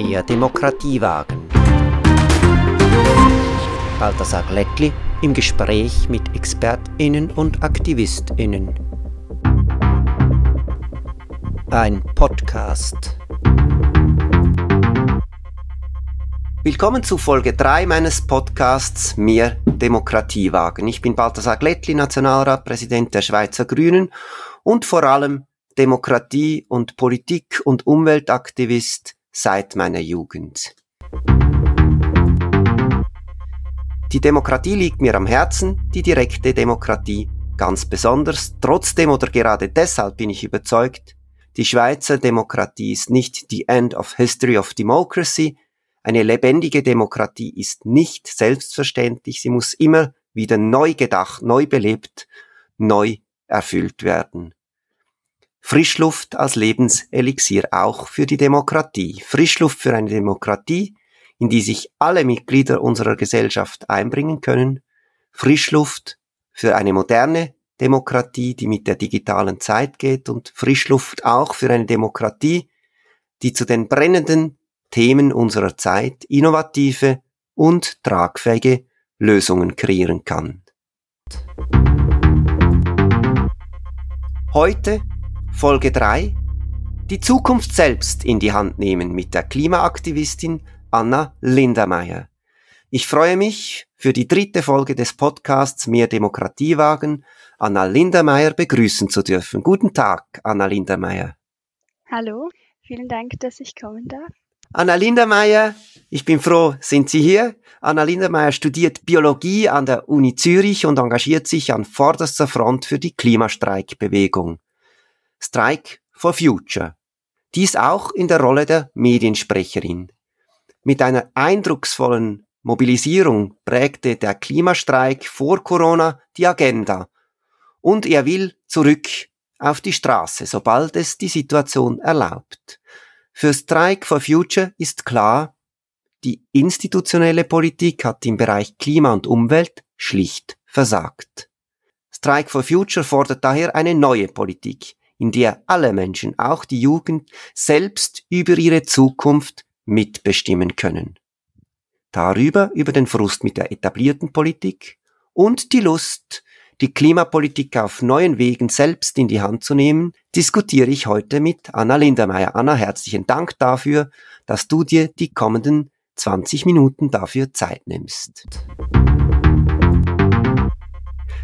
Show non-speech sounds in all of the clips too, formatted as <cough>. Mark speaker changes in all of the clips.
Speaker 1: Mehr Demokratie wagen. Balthasar Glättli im Gespräch mit ExpertInnen und AktivistInnen. Ein Podcast. Willkommen zu Folge 3 meines Podcasts Mehr Demokratie wagen. Ich bin Balthasar Glättli, Nationalratpräsident der Schweizer Grünen und vor allem Demokratie- und Politik- und Umweltaktivist seit meiner Jugend. Die Demokratie liegt mir am Herzen, die direkte Demokratie ganz besonders. Trotzdem oder gerade deshalb bin ich überzeugt, die Schweizer Demokratie ist nicht the end of history of democracy. Eine lebendige Demokratie ist nicht selbstverständlich. Sie muss immer wieder neu gedacht, neu belebt, neu erfüllt werden. Frischluft als Lebenselixier auch für die Demokratie. Frischluft für eine Demokratie, in die sich alle Mitglieder unserer Gesellschaft einbringen können. Frischluft für eine moderne Demokratie, die mit der digitalen Zeit geht und Frischluft auch für eine Demokratie, die zu den brennenden Themen unserer Zeit innovative und tragfähige Lösungen kreieren kann. Heute Folge 3 Die Zukunft selbst in die Hand nehmen mit der Klimaaktivistin Anna Lindermeier. Ich freue mich, für die dritte Folge des Podcasts Mehr Demokratie wagen, Anna Lindermeier begrüßen zu dürfen. Guten Tag, Anna Lindermeier.
Speaker 2: Hallo, vielen Dank, dass ich kommen darf.
Speaker 1: Anna Lindermeier, ich bin froh, sind Sie hier. Anna Lindermeier studiert Biologie an der Uni Zürich und engagiert sich an vorderster Front für die Klimastreikbewegung. Strike for Future. Dies auch in der Rolle der Mediensprecherin. Mit einer eindrucksvollen Mobilisierung prägte der Klimastreik vor Corona die Agenda und er will zurück auf die Straße, sobald es die Situation erlaubt. Für Strike for Future ist klar, die institutionelle Politik hat im Bereich Klima und Umwelt schlicht versagt. Strike for Future fordert daher eine neue Politik, in der alle Menschen, auch die Jugend, selbst über ihre Zukunft mitbestimmen können. Darüber, über den Frust mit der etablierten Politik und die Lust, die Klimapolitik auf neuen Wegen selbst in die Hand zu nehmen, diskutiere ich heute mit Anna Lindermeier. Anna, herzlichen Dank dafür, dass du dir die kommenden 20 Minuten dafür Zeit nimmst.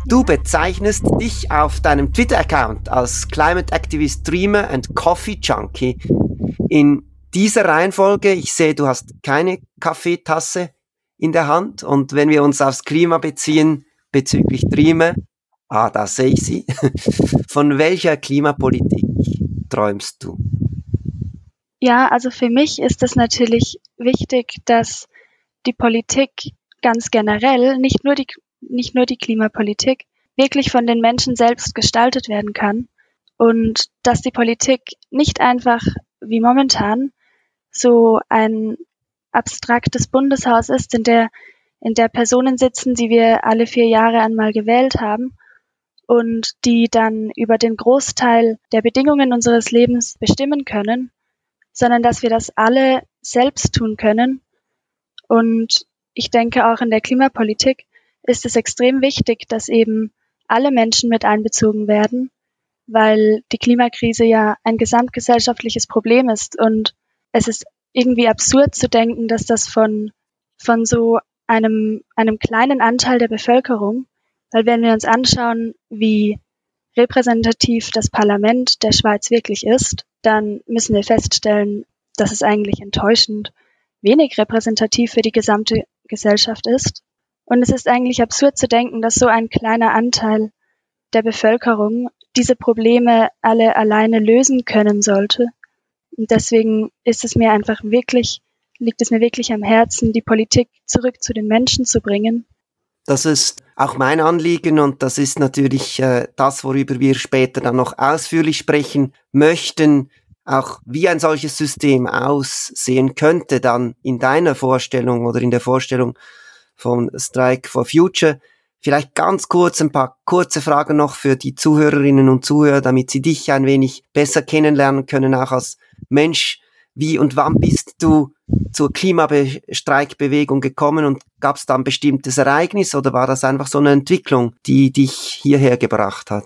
Speaker 1: Du bezeichnest dich auf deinem Twitter-Account als Climate Activist Dreamer and Coffee Junkie. In dieser Reihenfolge, ich sehe, du hast keine Kaffeetasse in der Hand und wenn wir uns aufs Klima beziehen bezüglich Dreamer, ah, da sehe ich sie. <laughs> Von welcher Klimapolitik träumst du?
Speaker 2: Ja, also für mich ist es natürlich wichtig, dass die Politik ganz generell, nicht nur die nicht nur die Klimapolitik, wirklich von den Menschen selbst gestaltet werden kann und dass die Politik nicht einfach wie momentan so ein abstraktes Bundeshaus ist, in der, in der Personen sitzen, die wir alle vier Jahre einmal gewählt haben und die dann über den Großteil der Bedingungen unseres Lebens bestimmen können, sondern dass wir das alle selbst tun können. Und ich denke auch in der Klimapolitik ist es extrem wichtig, dass eben alle Menschen mit einbezogen werden, weil die Klimakrise ja ein gesamtgesellschaftliches Problem ist und es ist irgendwie absurd zu denken, dass das von, von so einem, einem kleinen Anteil der Bevölkerung, weil wenn wir uns anschauen, wie repräsentativ das Parlament der Schweiz wirklich ist, dann müssen wir feststellen, dass es eigentlich enttäuschend wenig repräsentativ für die gesamte Gesellschaft ist. Und es ist eigentlich absurd zu denken, dass so ein kleiner Anteil der Bevölkerung diese Probleme alle alleine lösen können sollte. Und deswegen ist es mir einfach wirklich, liegt es mir wirklich am Herzen, die Politik zurück zu den Menschen zu bringen.
Speaker 1: Das ist auch mein Anliegen und das ist natürlich äh, das, worüber wir später dann noch ausführlich sprechen möchten, auch wie ein solches System aussehen könnte dann in deiner Vorstellung oder in der Vorstellung von Strike for Future. Vielleicht ganz kurz ein paar kurze Fragen noch für die Zuhörerinnen und Zuhörer, damit sie dich ein wenig besser kennenlernen können, auch als Mensch Wie und wann bist du zur Klimastreikbewegung gekommen und gab es da ein bestimmtes Ereignis oder war das einfach so eine Entwicklung, die dich hierher gebracht hat?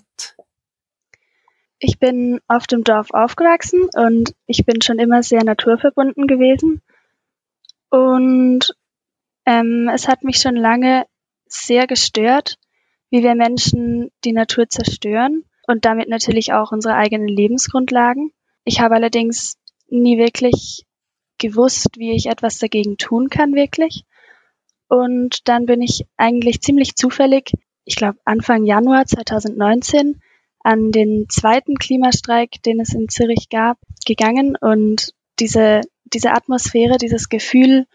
Speaker 2: Ich bin auf dem Dorf aufgewachsen und ich bin schon immer sehr naturverbunden gewesen. Und ähm, es hat mich schon lange sehr gestört, wie wir Menschen die Natur zerstören und damit natürlich auch unsere eigenen Lebensgrundlagen. Ich habe allerdings nie wirklich gewusst, wie ich etwas dagegen tun kann, wirklich. Und dann bin ich eigentlich ziemlich zufällig, ich glaube Anfang Januar 2019, an den zweiten Klimastreik, den es in Zürich gab, gegangen und diese, diese Atmosphäre, dieses Gefühl,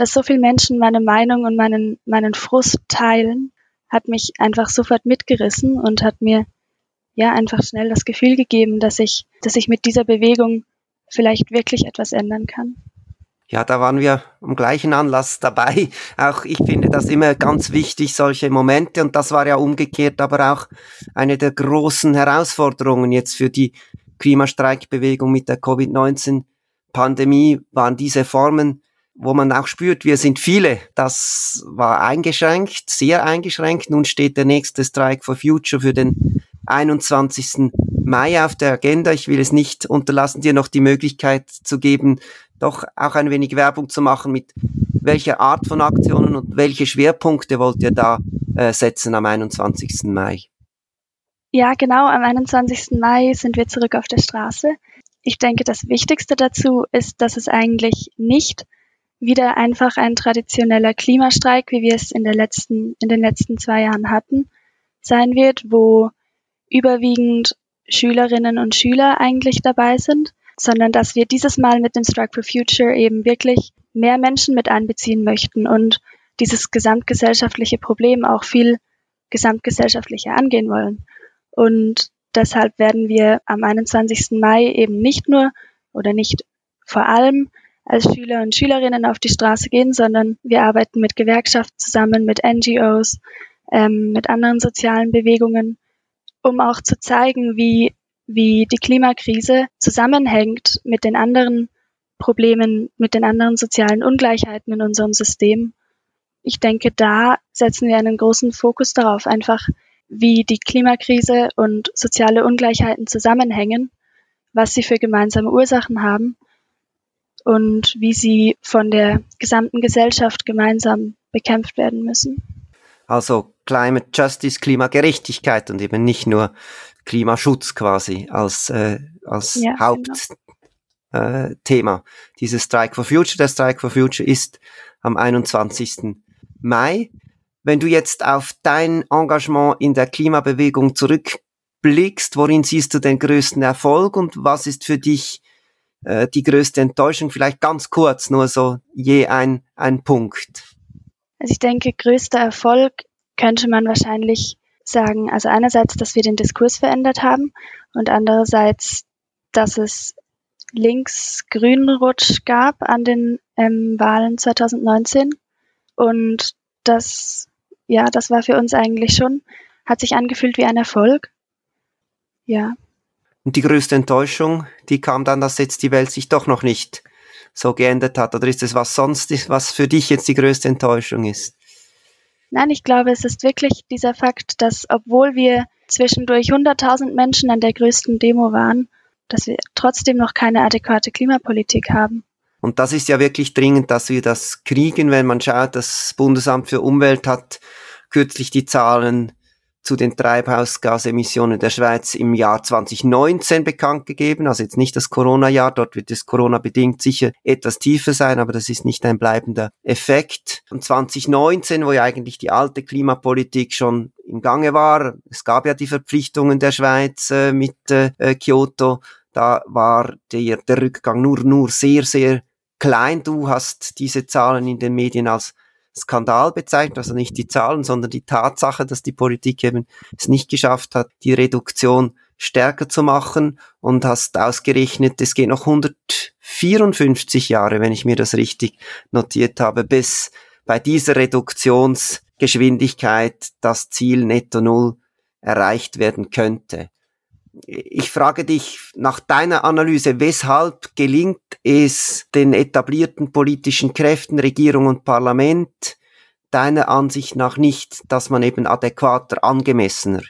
Speaker 2: dass so viele Menschen meine Meinung und meinen, meinen Frust teilen, hat mich einfach sofort mitgerissen und hat mir ja einfach schnell das Gefühl gegeben, dass ich, dass ich mit dieser Bewegung vielleicht wirklich etwas ändern kann.
Speaker 1: Ja, da waren wir am gleichen Anlass dabei. Auch ich finde das immer ganz wichtig, solche Momente. Und das war ja umgekehrt aber auch eine der großen Herausforderungen jetzt für die Klimastreikbewegung mit der Covid-19-Pandemie waren diese Formen, wo man auch spürt, wir sind viele. Das war eingeschränkt, sehr eingeschränkt. Nun steht der nächste Strike for Future für den 21. Mai auf der Agenda. Ich will es nicht unterlassen, dir noch die Möglichkeit zu geben, doch auch ein wenig Werbung zu machen mit welcher Art von Aktionen und welche Schwerpunkte wollt ihr da äh, setzen am 21. Mai?
Speaker 2: Ja, genau, am 21. Mai sind wir zurück auf der Straße. Ich denke, das Wichtigste dazu ist, dass es eigentlich nicht wieder einfach ein traditioneller Klimastreik, wie wir es in, der letzten, in den letzten zwei Jahren hatten, sein wird, wo überwiegend Schülerinnen und Schüler eigentlich dabei sind, sondern dass wir dieses Mal mit dem Strike for Future eben wirklich mehr Menschen mit einbeziehen möchten und dieses gesamtgesellschaftliche Problem auch viel gesamtgesellschaftlicher angehen wollen. Und deshalb werden wir am 21. Mai eben nicht nur oder nicht vor allem als Schüler und Schülerinnen auf die Straße gehen, sondern wir arbeiten mit Gewerkschaften zusammen, mit NGOs, ähm, mit anderen sozialen Bewegungen, um auch zu zeigen, wie wie die Klimakrise zusammenhängt mit den anderen Problemen, mit den anderen sozialen Ungleichheiten in unserem System. Ich denke, da setzen wir einen großen Fokus darauf, einfach wie die Klimakrise und soziale Ungleichheiten zusammenhängen, was sie für gemeinsame Ursachen haben und wie sie von der gesamten Gesellschaft gemeinsam bekämpft werden müssen.
Speaker 1: Also Climate Justice, Klimagerechtigkeit und eben nicht nur Klimaschutz quasi als, äh, als ja, Hauptthema. Genau. Äh, Dieses Strike for Future, der Strike for Future ist am 21. Mai. Wenn du jetzt auf dein Engagement in der Klimabewegung zurückblickst, worin siehst du den größten Erfolg und was ist für dich äh, die größte Enttäuschung? Vielleicht ganz kurz, nur so je ein, ein Punkt.
Speaker 2: Also ich denke, größter Erfolg könnte man wahrscheinlich sagen, also einerseits, dass wir den Diskurs verändert haben und andererseits, dass es links-grünen Rutsch gab an den ähm, Wahlen 2019 und das, ja, das war für uns eigentlich schon, hat sich angefühlt wie ein Erfolg. Ja.
Speaker 1: Und die größte Enttäuschung, die kam dann, dass jetzt die Welt sich doch noch nicht so geändert hat? Oder ist es was sonst, was für dich jetzt die größte Enttäuschung ist?
Speaker 2: Nein, ich glaube, es ist wirklich dieser Fakt, dass obwohl wir zwischendurch 100.000 Menschen an der größten Demo waren, dass wir trotzdem noch keine adäquate Klimapolitik haben.
Speaker 1: Und das ist ja wirklich dringend, dass wir das kriegen, wenn man schaut, das Bundesamt für Umwelt hat kürzlich die Zahlen zu den Treibhausgasemissionen der Schweiz im Jahr 2019 bekannt gegeben. Also jetzt nicht das Corona-Jahr, dort wird es Corona-bedingt sicher etwas tiefer sein, aber das ist nicht ein bleibender Effekt. Und 2019, wo ja eigentlich die alte Klimapolitik schon im Gange war, es gab ja die Verpflichtungen der Schweiz äh, mit äh, Kyoto, da war der, der Rückgang nur, nur sehr, sehr klein. Du hast diese Zahlen in den Medien als Skandal bezeichnet, also nicht die Zahlen, sondern die Tatsache, dass die Politik eben es nicht geschafft hat, die Reduktion stärker zu machen und hast ausgerechnet, es geht noch 154 Jahre, wenn ich mir das richtig notiert habe, bis bei dieser Reduktionsgeschwindigkeit das Ziel Netto Null erreicht werden könnte. Ich frage dich nach deiner Analyse, weshalb gelingt es den etablierten politischen Kräften, Regierung und Parlament, deiner Ansicht nach nicht, dass man eben adäquater, angemessener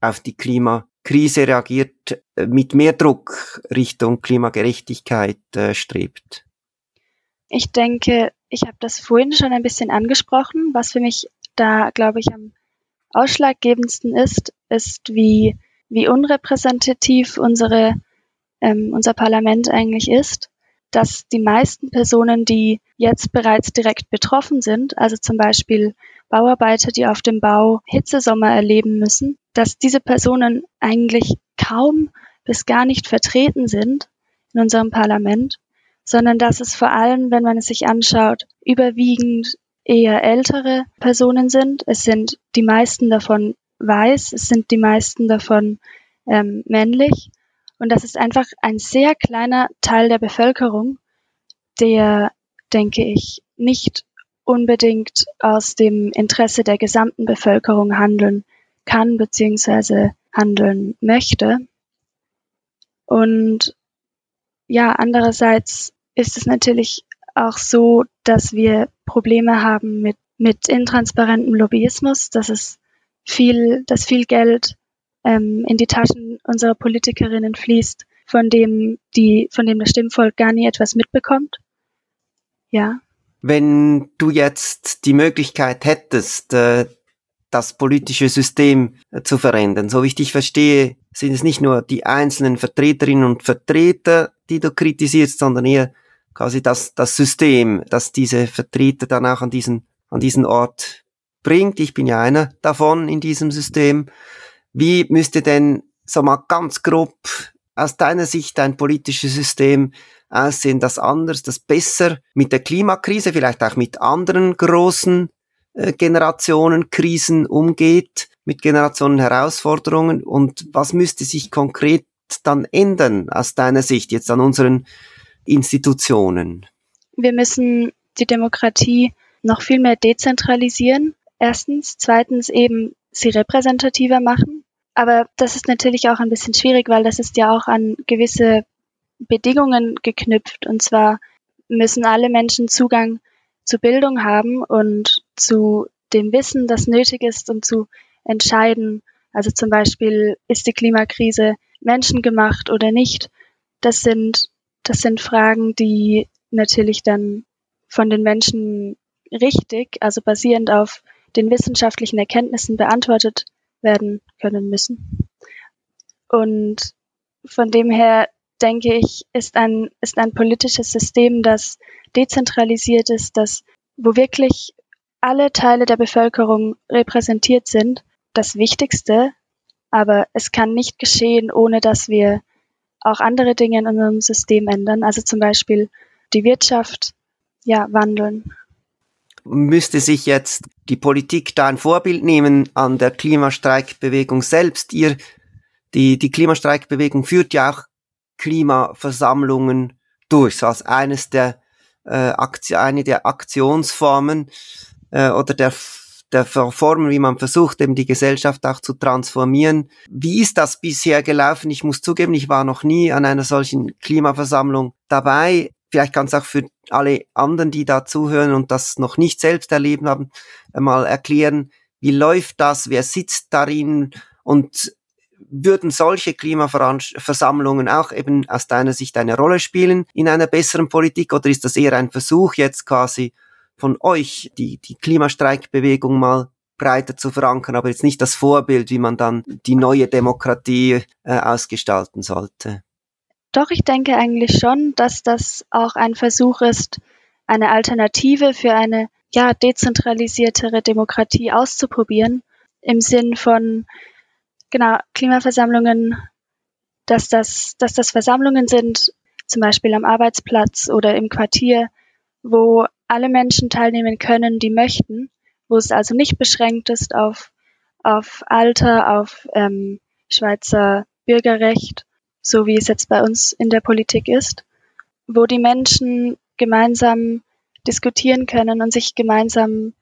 Speaker 1: auf die Klimakrise reagiert, äh, mit mehr Druck Richtung Klimagerechtigkeit äh, strebt?
Speaker 2: Ich denke, ich habe das vorhin schon ein bisschen angesprochen. Was für mich da, glaube ich, am ausschlaggebendsten ist, ist, wie, wie unrepräsentativ unsere, ähm, unser Parlament eigentlich ist, dass die meisten Personen, die jetzt bereits direkt betroffen sind, also zum Beispiel Bauarbeiter, die auf dem Bau Hitzesommer erleben müssen, dass diese Personen eigentlich kaum bis gar nicht vertreten sind in unserem Parlament, sondern dass es vor allem, wenn man es sich anschaut, überwiegend eher ältere Personen sind. Es sind die meisten davon weiß, sind die meisten davon ähm, männlich. Und das ist einfach ein sehr kleiner Teil der Bevölkerung, der, denke ich, nicht unbedingt aus dem Interesse der gesamten Bevölkerung handeln kann bzw. handeln möchte. Und ja, andererseits ist es natürlich auch so, dass wir Probleme haben mit, mit intransparentem Lobbyismus, dass es viel, dass viel Geld ähm, in die Taschen unserer Politikerinnen fließt, von dem die, von dem das Stimmvolk gar nie etwas mitbekommt. Ja.
Speaker 1: Wenn du jetzt die Möglichkeit hättest, äh, das politische System äh, zu verändern, so wie ich dich verstehe, sind es nicht nur die einzelnen Vertreterinnen und Vertreter, die du kritisierst, sondern eher quasi das, das System, das diese Vertreter dann auch an diesen, an diesen Ort bringt. Ich bin ja einer davon in diesem System. Wie müsste denn, so mal ganz grob, aus deiner Sicht ein politisches System aussehen, das anders, das besser mit der Klimakrise, vielleicht auch mit anderen großen äh, Generationenkrisen umgeht, mit Generationen und was müsste sich konkret dann ändern aus deiner Sicht jetzt an unseren Institutionen?
Speaker 2: Wir müssen die Demokratie noch viel mehr dezentralisieren. Erstens. Zweitens eben sie repräsentativer machen. Aber das ist natürlich auch ein bisschen schwierig, weil das ist ja auch an gewisse Bedingungen geknüpft. Und zwar müssen alle Menschen Zugang zu Bildung haben und zu dem Wissen, das nötig ist, um zu entscheiden. Also zum Beispiel, ist die Klimakrise menschengemacht oder nicht? Das sind das sind Fragen, die natürlich dann von den Menschen richtig, also basierend auf den wissenschaftlichen Erkenntnissen beantwortet werden können müssen. Und von dem her denke ich, ist ein, ist ein politisches System, das dezentralisiert ist, das, wo wirklich alle Teile der Bevölkerung repräsentiert sind, das Wichtigste. Aber es kann nicht geschehen, ohne dass wir auch andere Dinge in unserem System ändern, also zum Beispiel die Wirtschaft ja, wandeln.
Speaker 1: Müsste sich jetzt die Politik da ein Vorbild nehmen an der Klimastreikbewegung selbst? Ihr, die, die Klimastreikbewegung führt ja auch Klimaversammlungen durch, so als eines der, äh, Aktion, eine der Aktionsformen äh, oder der der Formen, wie man versucht, eben die Gesellschaft auch zu transformieren. Wie ist das bisher gelaufen? Ich muss zugeben, ich war noch nie an einer solchen Klimaversammlung dabei. Vielleicht kann es auch für alle anderen, die da zuhören und das noch nicht selbst erleben haben, mal erklären, wie läuft das, wer sitzt darin? Und würden solche Klimaversammlungen auch eben aus deiner Sicht eine Rolle spielen in einer besseren Politik? Oder ist das eher ein Versuch jetzt quasi von euch, die, die Klimastreikbewegung mal breiter zu verankern, aber jetzt nicht das Vorbild, wie man dann die neue Demokratie äh, ausgestalten sollte.
Speaker 2: Doch, ich denke eigentlich schon, dass das auch ein Versuch ist, eine Alternative für eine ja, dezentralisiertere Demokratie auszuprobieren, im Sinn von genau Klimaversammlungen, dass das, dass das Versammlungen sind, zum Beispiel am Arbeitsplatz oder im Quartier, wo alle Menschen teilnehmen können, die möchten, wo es also nicht beschränkt ist auf, auf Alter, auf ähm, Schweizer Bürgerrecht, so wie es jetzt bei uns in der Politik ist, wo die Menschen gemeinsam diskutieren können und sich gemeinsam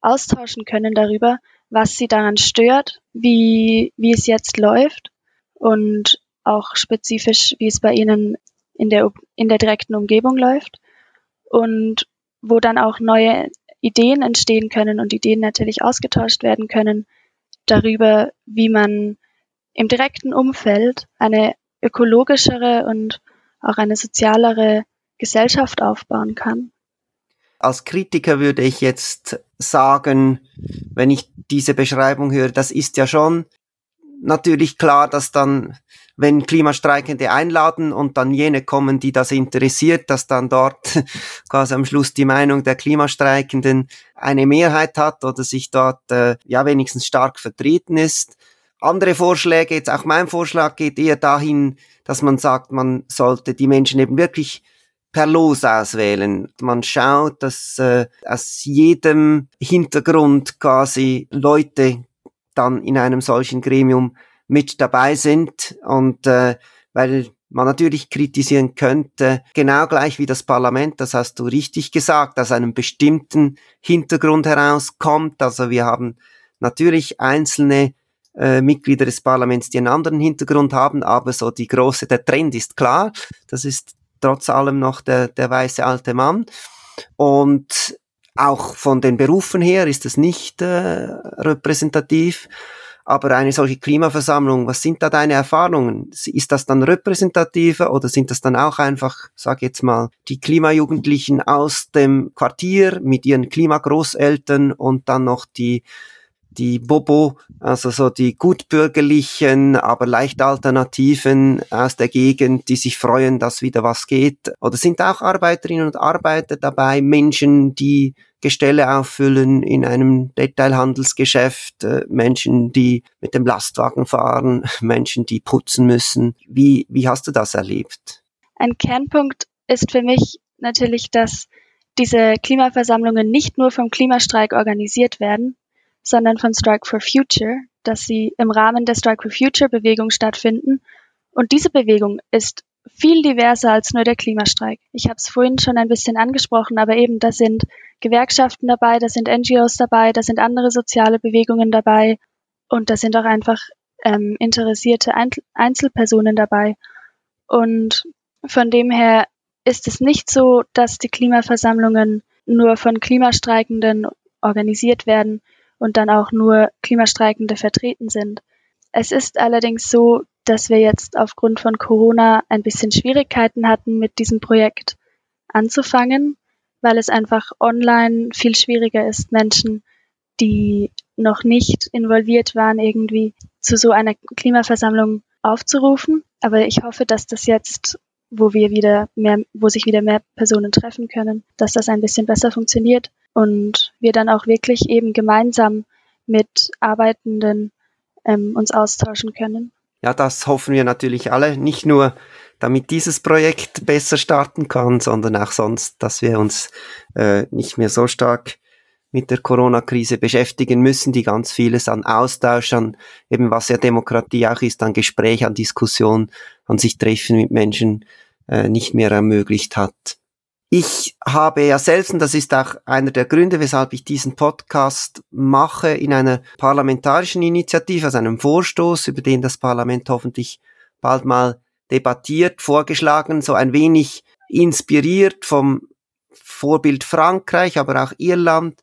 Speaker 2: austauschen können darüber, was sie daran stört, wie, wie es jetzt läuft und auch spezifisch, wie es bei ihnen in der, in der direkten Umgebung läuft und wo dann auch neue Ideen entstehen können und Ideen natürlich ausgetauscht werden können darüber, wie man im direkten Umfeld eine ökologischere und auch eine sozialere Gesellschaft aufbauen kann.
Speaker 1: Als Kritiker würde ich jetzt sagen, wenn ich diese Beschreibung höre, das ist ja schon natürlich klar, dass dann, wenn Klimastreikende einladen und dann jene kommen, die das interessiert, dass dann dort <laughs> quasi am Schluss die Meinung der Klimastreikenden eine Mehrheit hat oder sich dort äh, ja wenigstens stark vertreten ist. Andere Vorschläge, jetzt auch mein Vorschlag geht eher dahin, dass man sagt, man sollte die Menschen eben wirklich per Los auswählen. Man schaut, dass äh, aus jedem Hintergrund quasi Leute dann in einem solchen Gremium mit dabei sind und äh, weil man natürlich kritisieren könnte, genau gleich wie das Parlament, das hast du richtig gesagt, aus einem bestimmten Hintergrund herauskommt. Also wir haben natürlich einzelne äh, Mitglieder des Parlaments, die einen anderen Hintergrund haben, aber so die große, der Trend ist klar. Das ist trotz allem noch der, der weiße alte Mann. Und auch von den Berufen her ist es nicht äh, repräsentativ. Aber eine solche Klimaversammlung, was sind da deine Erfahrungen? Ist das dann repräsentativer oder sind das dann auch einfach, sag jetzt mal, die Klimajugendlichen aus dem Quartier mit ihren Klimagroßeltern und dann noch die die Bobo, also so die gutbürgerlichen, aber leicht alternativen aus der Gegend, die sich freuen, dass wieder was geht? Oder sind auch Arbeiterinnen und Arbeiter dabei, Menschen, die Gestelle auffüllen in einem Detailhandelsgeschäft, äh, Menschen, die mit dem Lastwagen fahren, <laughs> Menschen, die putzen müssen. Wie, wie hast du das erlebt?
Speaker 2: Ein Kernpunkt ist für mich natürlich, dass diese Klimaversammlungen nicht nur vom Klimastreik organisiert werden, sondern von Strike for Future, dass sie im Rahmen der Strike for Future Bewegung stattfinden. Und diese Bewegung ist viel diverser als nur der Klimastreik. Ich habe es vorhin schon ein bisschen angesprochen, aber eben da sind Gewerkschaften dabei, da sind NGOs dabei, da sind andere soziale Bewegungen dabei und da sind auch einfach ähm, interessierte Einzelpersonen dabei. Und von dem her ist es nicht so, dass die Klimaversammlungen nur von Klimastreikenden organisiert werden, und dann auch nur Klimastreikende vertreten sind. Es ist allerdings so, dass wir jetzt aufgrund von Corona ein bisschen Schwierigkeiten hatten, mit diesem Projekt anzufangen, weil es einfach online viel schwieriger ist, Menschen, die noch nicht involviert waren, irgendwie zu so einer Klimaversammlung aufzurufen. Aber ich hoffe, dass das jetzt, wo wir wieder mehr, wo sich wieder mehr Personen treffen können, dass das ein bisschen besser funktioniert und wir dann auch wirklich eben gemeinsam mit Arbeitenden ähm, uns austauschen können.
Speaker 1: Ja, das hoffen wir natürlich alle, nicht nur damit dieses Projekt besser starten kann, sondern auch sonst, dass wir uns äh, nicht mehr so stark mit der Corona-Krise beschäftigen müssen, die ganz vieles an Austausch, an eben was ja Demokratie auch ist, an Gespräch, an Diskussion, an sich treffen mit Menschen äh, nicht mehr ermöglicht hat. Ich habe ja selbst, und das ist auch einer der Gründe, weshalb ich diesen Podcast mache, in einer parlamentarischen Initiative, also einem Vorstoß, über den das Parlament hoffentlich bald mal debattiert, vorgeschlagen, so ein wenig inspiriert vom Vorbild Frankreich, aber auch Irland,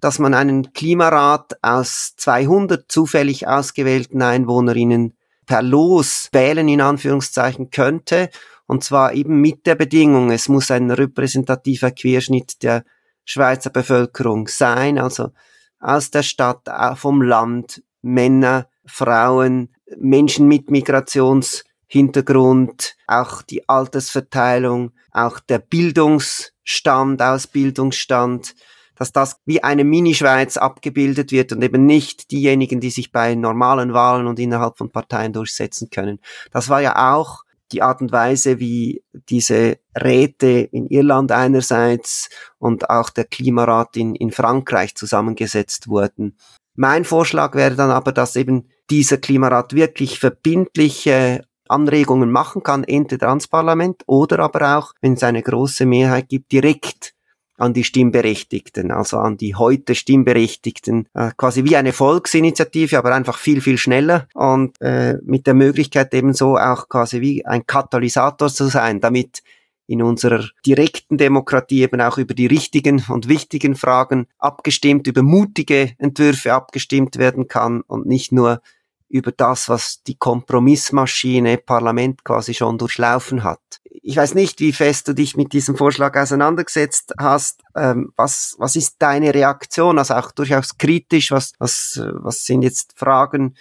Speaker 1: dass man einen Klimarat aus 200 zufällig ausgewählten Einwohnerinnen per Los wählen, in Anführungszeichen, könnte und zwar eben mit der Bedingung, es muss ein repräsentativer Querschnitt der Schweizer Bevölkerung sein, also aus der Stadt, vom Land, Männer, Frauen, Menschen mit Migrationshintergrund, auch die Altersverteilung, auch der Bildungsstand, Ausbildungsstand, dass das wie eine Mini-Schweiz abgebildet wird und eben nicht diejenigen, die sich bei normalen Wahlen und innerhalb von Parteien durchsetzen können. Das war ja auch die Art und Weise, wie diese Räte in Irland einerseits und auch der Klimarat in, in Frankreich zusammengesetzt wurden. Mein Vorschlag wäre dann aber, dass eben dieser Klimarat wirklich verbindliche Anregungen machen kann, entweder ans Parlament oder aber auch, wenn es eine große Mehrheit gibt, direkt an die Stimmberechtigten, also an die heute Stimmberechtigten, äh, quasi wie eine Volksinitiative, aber einfach viel, viel schneller und äh, mit der Möglichkeit ebenso auch quasi wie ein Katalysator zu sein, damit in unserer direkten Demokratie eben auch über die richtigen und wichtigen Fragen abgestimmt, über mutige Entwürfe abgestimmt werden kann und nicht nur über das, was die Kompromissmaschine Parlament quasi schon durchlaufen hat. Ich weiß nicht, wie fest du dich mit diesem Vorschlag auseinandergesetzt hast. Ähm, was, was ist deine Reaktion? Also auch durchaus kritisch. Was, was, was sind jetzt Fragen,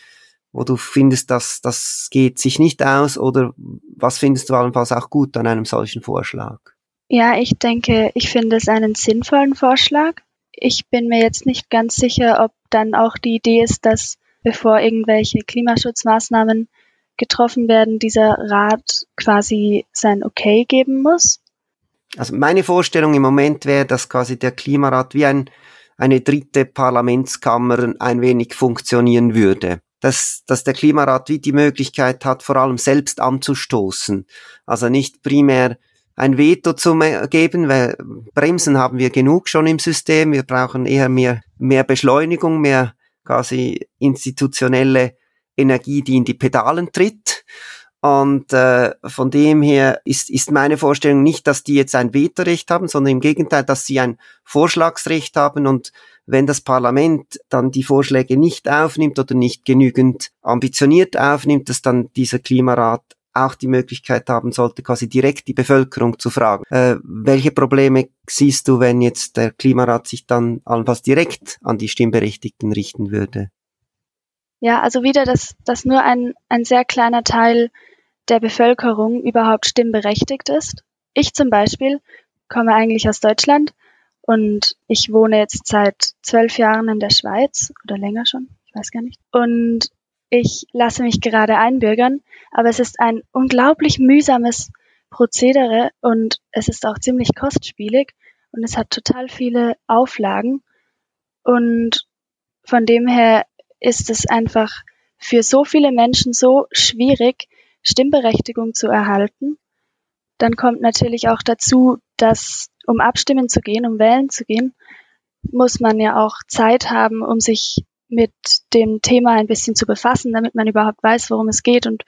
Speaker 1: wo du findest, dass das geht sich nicht aus? Oder was findest du allenfalls auch gut an einem solchen Vorschlag?
Speaker 2: Ja, ich denke, ich finde es einen sinnvollen Vorschlag. Ich bin mir jetzt nicht ganz sicher, ob dann auch die Idee ist, dass bevor irgendwelche Klimaschutzmaßnahmen getroffen werden, dieser Rat quasi sein Okay geben muss?
Speaker 1: Also meine Vorstellung im Moment wäre, dass quasi der Klimarat wie ein, eine dritte Parlamentskammer ein wenig funktionieren würde. Dass, dass der Klimarat wie die Möglichkeit hat, vor allem selbst anzustoßen. Also nicht primär ein Veto zu geben, weil Bremsen haben wir genug schon im System. Wir brauchen eher mehr, mehr Beschleunigung, mehr quasi institutionelle Energie, die in die Pedalen tritt. Und äh, von dem her ist, ist meine Vorstellung nicht, dass die jetzt ein Vetorecht haben, sondern im Gegenteil, dass sie ein Vorschlagsrecht haben und wenn das Parlament dann die Vorschläge nicht aufnimmt oder nicht genügend ambitioniert aufnimmt, dass dann dieser Klimarat auch die Möglichkeit haben sollte, quasi direkt die Bevölkerung zu fragen. Äh, welche Probleme siehst du, wenn jetzt der Klimarat sich dann allenfalls direkt an die Stimmberechtigten richten würde?
Speaker 2: Ja, also wieder, dass, dass nur ein, ein sehr kleiner Teil der Bevölkerung überhaupt stimmberechtigt ist. Ich zum Beispiel komme eigentlich aus Deutschland und ich wohne jetzt seit zwölf Jahren in der Schweiz oder länger schon, ich weiß gar nicht. Und ich lasse mich gerade einbürgern, aber es ist ein unglaublich mühsames Prozedere und es ist auch ziemlich kostspielig und es hat total viele Auflagen und von dem her ist es einfach für so viele Menschen so schwierig, Stimmberechtigung zu erhalten. Dann kommt natürlich auch dazu, dass um abstimmen zu gehen, um wählen zu gehen, muss man ja auch Zeit haben, um sich mit dem Thema ein bisschen zu befassen, damit man überhaupt weiß, worum es geht und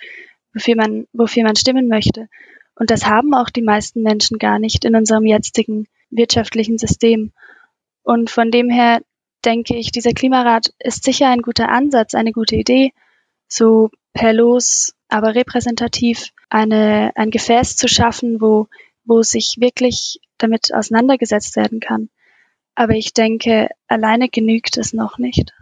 Speaker 2: wofür man, wofür man stimmen möchte. Und das haben auch die meisten Menschen gar nicht in unserem jetzigen wirtschaftlichen System. Und von dem her denke ich, dieser Klimarat ist sicher ein guter Ansatz, eine gute Idee, so per Los, aber repräsentativ eine, ein Gefäß zu schaffen, wo, wo sich wirklich damit auseinandergesetzt werden kann. Aber ich denke, alleine genügt es noch nicht.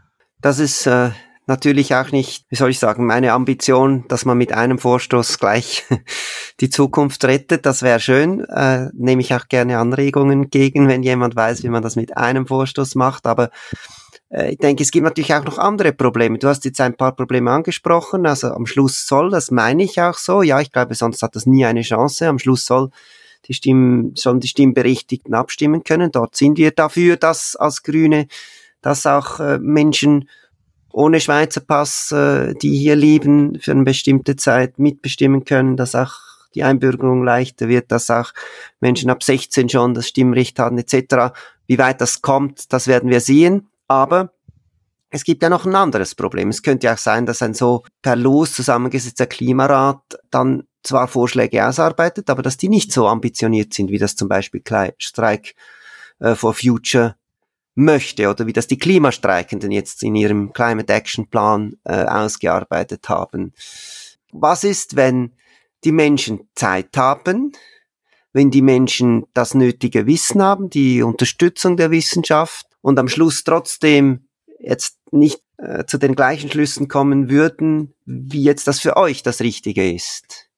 Speaker 1: Das ist äh, natürlich auch nicht, wie soll ich sagen, meine Ambition, dass man mit einem Vorstoß gleich <laughs> die Zukunft rettet. Das wäre schön. Äh, nehme ich auch gerne Anregungen entgegen, wenn jemand weiß, wie man das mit einem Vorstoß macht. Aber äh, ich denke, es gibt natürlich auch noch andere Probleme. Du hast jetzt ein paar Probleme angesprochen. Also am Schluss soll, das meine ich auch so. Ja, ich glaube, sonst hat das nie eine Chance. Am Schluss soll die Stimmen, sollen die Stimmberechtigten abstimmen können. Dort sind wir dafür, dass als Grüne dass auch äh, Menschen ohne Schweizer Pass, äh, die hier leben, für eine bestimmte Zeit mitbestimmen können, dass auch die Einbürgerung leichter wird, dass auch Menschen ab 16 schon das Stimmrecht haben etc. Wie weit das kommt, das werden wir sehen. Aber es gibt ja noch ein anderes Problem. Es könnte ja auch sein, dass ein so per Los zusammengesetzter Klimarat dann zwar Vorschläge ausarbeitet, aber dass die nicht so ambitioniert sind, wie das zum Beispiel Strike äh, for Future möchte oder wie das die Klimastreikenden jetzt in ihrem Climate Action Plan äh, ausgearbeitet haben. Was ist, wenn die Menschen Zeit haben, wenn die Menschen das nötige Wissen haben, die Unterstützung der Wissenschaft und am Schluss trotzdem jetzt nicht äh, zu den gleichen Schlüssen kommen würden, wie jetzt das für euch das Richtige ist?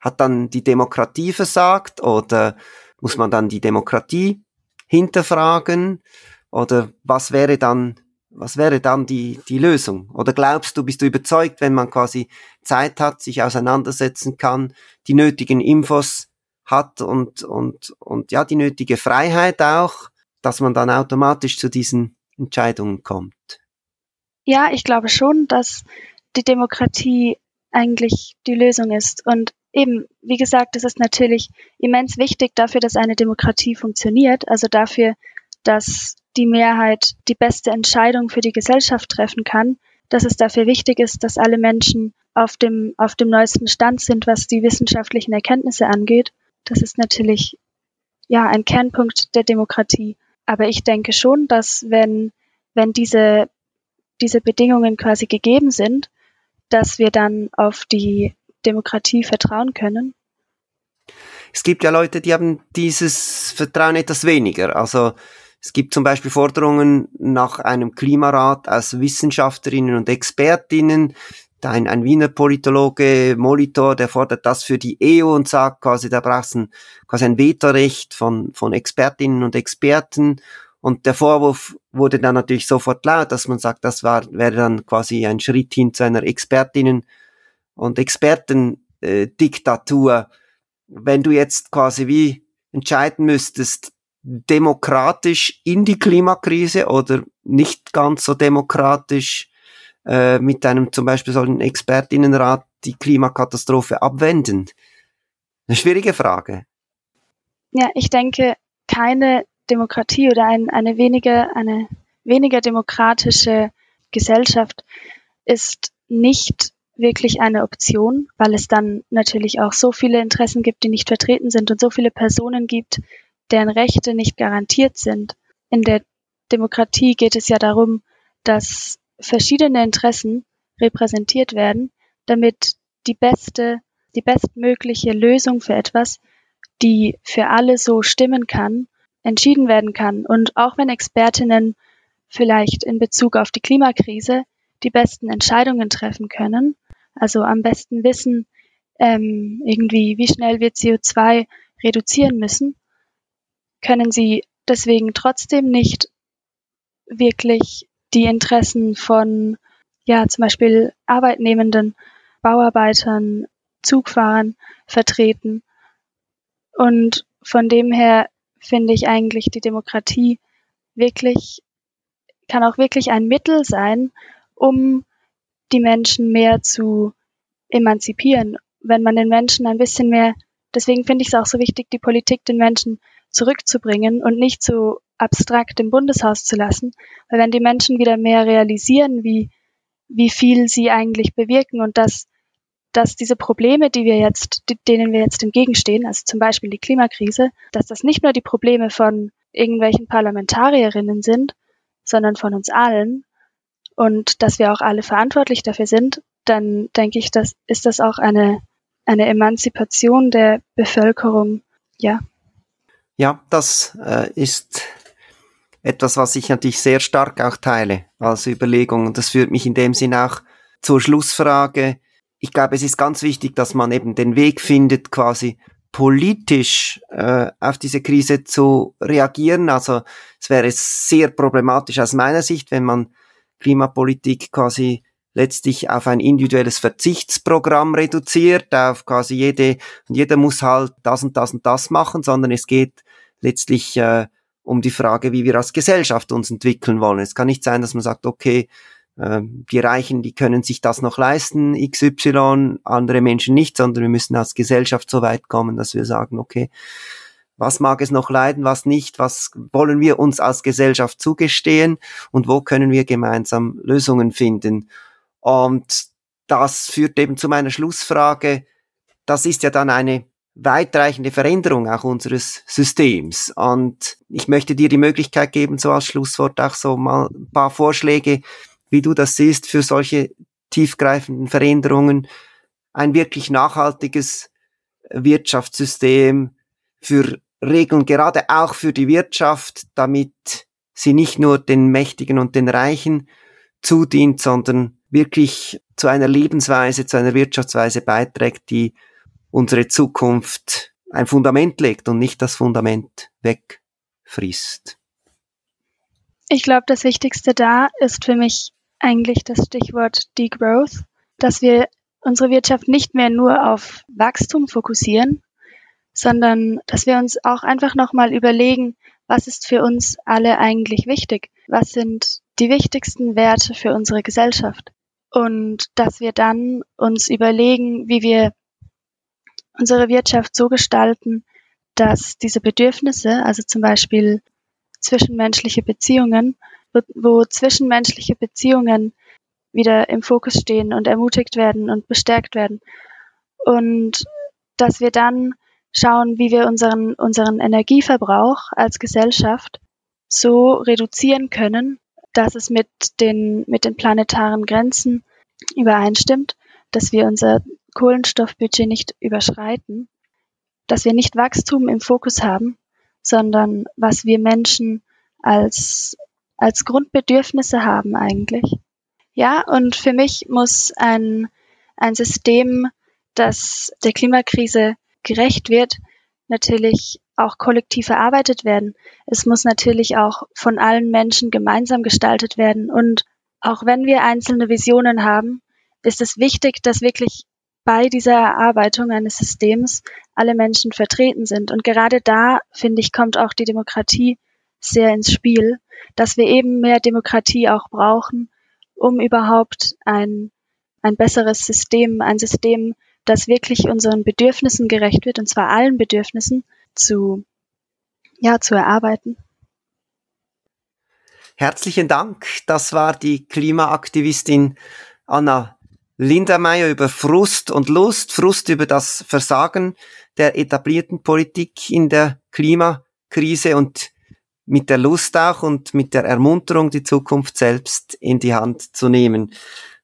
Speaker 1: Hat dann die Demokratie versagt oder muss man dann die Demokratie hinterfragen? Oder was wäre dann, was wäre dann die, die Lösung? Oder glaubst du, bist du überzeugt, wenn man quasi Zeit hat, sich auseinandersetzen kann, die nötigen Infos hat und, und, und ja, die nötige Freiheit auch, dass man dann automatisch zu diesen Entscheidungen kommt?
Speaker 2: Ja, ich glaube schon, dass die Demokratie eigentlich die Lösung ist. Und eben, wie gesagt, es ist natürlich immens wichtig dafür, dass eine Demokratie funktioniert, also dafür, dass die Mehrheit die beste Entscheidung für die Gesellschaft treffen kann, dass es dafür wichtig ist, dass alle Menschen auf dem, auf dem neuesten Stand sind, was die wissenschaftlichen Erkenntnisse angeht. Das ist natürlich ja ein Kernpunkt der Demokratie. Aber ich denke schon, dass wenn, wenn diese, diese Bedingungen quasi gegeben sind, dass wir dann auf die Demokratie vertrauen können.
Speaker 1: Es gibt ja Leute, die haben dieses Vertrauen etwas weniger. Also es gibt zum Beispiel Forderungen nach einem Klimarat aus Wissenschaftlerinnen und Expertinnen. Ein, ein Wiener Politologe, Molitor, der fordert das für die EU und sagt quasi, da braucht es quasi ein Vetorecht von, von Expertinnen und Experten. Und der Vorwurf wurde dann natürlich sofort laut, dass man sagt, das war, wäre dann quasi ein Schritt hin zu einer Expertinnen- und Expertendiktatur. Äh, Wenn du jetzt quasi wie entscheiden müsstest, demokratisch in die Klimakrise oder nicht ganz so demokratisch äh, mit einem zum Beispiel solchen Expertinnenrat die Klimakatastrophe abwenden? Eine schwierige Frage.
Speaker 2: Ja, ich denke, keine Demokratie oder ein, eine weniger, eine weniger demokratische Gesellschaft ist nicht wirklich eine Option, weil es dann natürlich auch so viele Interessen gibt, die nicht vertreten sind und so viele Personen gibt, deren Rechte nicht garantiert sind. In der Demokratie geht es ja darum, dass verschiedene Interessen repräsentiert werden, damit die beste, die bestmögliche Lösung für etwas, die für alle so stimmen kann, entschieden werden kann. Und auch wenn Expertinnen vielleicht in Bezug auf die Klimakrise die besten Entscheidungen treffen können, also am besten wissen, ähm, irgendwie, wie schnell wir CO2 reduzieren müssen, können sie deswegen trotzdem nicht wirklich die Interessen von, ja, zum Beispiel Arbeitnehmenden, Bauarbeitern, Zugfahrern vertreten. Und von dem her finde ich eigentlich die Demokratie wirklich, kann auch wirklich ein Mittel sein, um die Menschen mehr zu emanzipieren. Wenn man den Menschen ein bisschen mehr, deswegen finde ich es auch so wichtig, die Politik den Menschen zurückzubringen und nicht so abstrakt im Bundeshaus zu lassen. Weil wenn die Menschen wieder mehr realisieren, wie, wie viel sie eigentlich bewirken und dass, dass diese Probleme, die wir jetzt, denen wir jetzt entgegenstehen, also zum Beispiel die Klimakrise, dass das nicht nur die Probleme von irgendwelchen Parlamentarierinnen sind, sondern von uns allen und dass wir auch alle verantwortlich dafür sind, dann denke ich, dass ist das auch eine, eine Emanzipation der Bevölkerung, ja.
Speaker 1: Ja, das äh, ist etwas, was ich natürlich sehr stark auch teile als Überlegung. Und das führt mich in dem Sinn auch zur Schlussfrage. Ich glaube, es ist ganz wichtig, dass man eben den Weg findet, quasi politisch äh, auf diese Krise zu reagieren. Also es wäre sehr problematisch aus meiner Sicht, wenn man Klimapolitik quasi letztlich auf ein individuelles Verzichtsprogramm reduziert, auf quasi jede, und jeder muss halt das und das und das machen, sondern es geht letztlich äh, um die Frage, wie wir als Gesellschaft uns entwickeln wollen. Es kann nicht sein, dass man sagt, okay, äh, die Reichen, die können sich das noch leisten, XY, andere Menschen nicht, sondern wir müssen als Gesellschaft so weit kommen, dass wir sagen, okay, was mag es noch leiden, was nicht, was wollen wir uns als Gesellschaft zugestehen und wo können wir gemeinsam Lösungen finden. Und das führt eben zu meiner Schlussfrage. Das ist ja dann eine weitreichende Veränderung auch unseres Systems. Und ich möchte dir die Möglichkeit geben, so als Schlusswort auch so mal ein paar Vorschläge, wie du das siehst für solche tiefgreifenden Veränderungen. Ein wirklich nachhaltiges Wirtschaftssystem für Regeln, gerade auch für die Wirtschaft, damit sie nicht nur den Mächtigen und den Reichen zudient, sondern wirklich zu einer Lebensweise, zu einer Wirtschaftsweise beiträgt, die unsere Zukunft ein Fundament legt und nicht das Fundament wegfrisst.
Speaker 2: Ich glaube, das Wichtigste da ist für mich eigentlich das Stichwort Degrowth, dass wir unsere Wirtschaft nicht mehr nur auf Wachstum fokussieren, sondern dass wir uns auch einfach nochmal überlegen, was ist für uns alle eigentlich wichtig? Was sind die wichtigsten Werte für unsere Gesellschaft? Und dass wir dann uns überlegen, wie wir unsere Wirtschaft so gestalten, dass diese Bedürfnisse, also zum Beispiel zwischenmenschliche Beziehungen, wo, wo zwischenmenschliche Beziehungen wieder im Fokus stehen und ermutigt werden und bestärkt werden. Und dass wir dann schauen, wie wir unseren, unseren Energieverbrauch als Gesellschaft so reduzieren können, dass es mit den, mit den planetaren Grenzen übereinstimmt, dass wir unser Kohlenstoffbudget nicht überschreiten, dass wir nicht Wachstum im Fokus haben, sondern was wir Menschen als, als Grundbedürfnisse haben eigentlich. Ja, und für mich muss ein, ein System, das der Klimakrise gerecht wird, natürlich auch kollektiv erarbeitet werden. Es muss natürlich auch von allen Menschen gemeinsam gestaltet werden. Und auch wenn wir einzelne Visionen haben, ist es wichtig, dass wirklich bei dieser Erarbeitung eines Systems alle Menschen vertreten sind. Und gerade da, finde ich, kommt auch die Demokratie sehr ins Spiel, dass wir eben mehr Demokratie auch brauchen, um überhaupt ein, ein besseres System, ein System, das wirklich unseren Bedürfnissen gerecht wird, und zwar allen Bedürfnissen, zu, ja, zu erarbeiten.
Speaker 1: Herzlichen Dank. Das war die Klimaaktivistin Anna Lindermeier über Frust und Lust, Frust über das Versagen der etablierten Politik in der Klimakrise und mit der Lust auch und mit der Ermunterung, die Zukunft selbst in die Hand zu nehmen.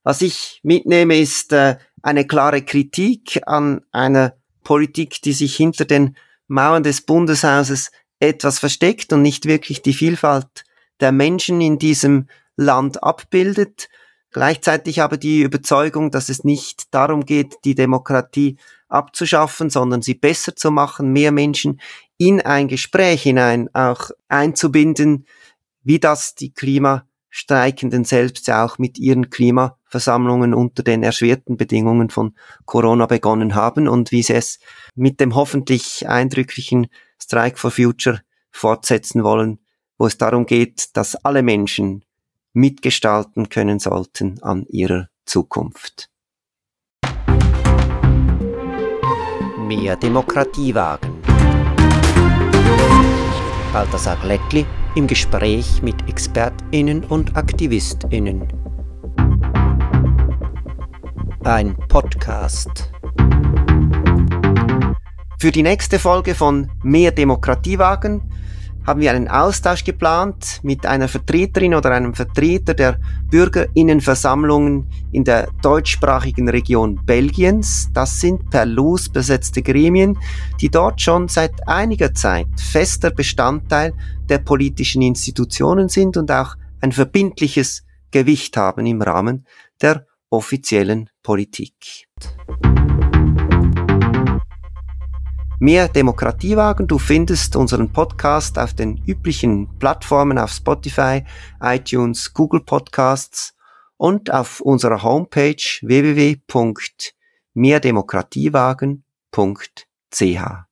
Speaker 1: Was ich mitnehme, ist äh, eine klare Kritik an einer Politik, die sich hinter den Mauern des Bundeshauses etwas versteckt und nicht wirklich die Vielfalt der Menschen in diesem Land abbildet. Gleichzeitig aber die Überzeugung, dass es nicht darum geht, die Demokratie abzuschaffen, sondern sie besser zu machen, mehr Menschen in ein Gespräch hinein auch einzubinden, wie das die Klimastreikenden selbst ja auch mit ihren Klimaversammlungen unter den erschwerten Bedingungen von Corona begonnen haben und wie sie es mit dem hoffentlich eindrücklichen Strike for Future fortsetzen wollen, wo es darum geht, dass alle Menschen mitgestalten können sollten an ihrer Zukunft. Mehr Demokratie wagen. Balthasar Glättli im Gespräch mit ExpertInnen und AktivistInnen. Ein Podcast. Für die nächste Folge von Mehr Demokratie wagen haben wir einen Austausch geplant mit einer Vertreterin oder einem Vertreter der Bürgerinnenversammlungen in der deutschsprachigen Region Belgiens. Das sind per Los besetzte Gremien, die dort schon seit einiger Zeit fester Bestandteil der politischen Institutionen sind und auch ein verbindliches Gewicht haben im Rahmen der offiziellen Politik. Mehr Demokratie wagen. Du findest unseren Podcast auf den üblichen Plattformen auf Spotify, iTunes, Google Podcasts und auf unserer Homepage www.mehrdemokratiewagen.ch.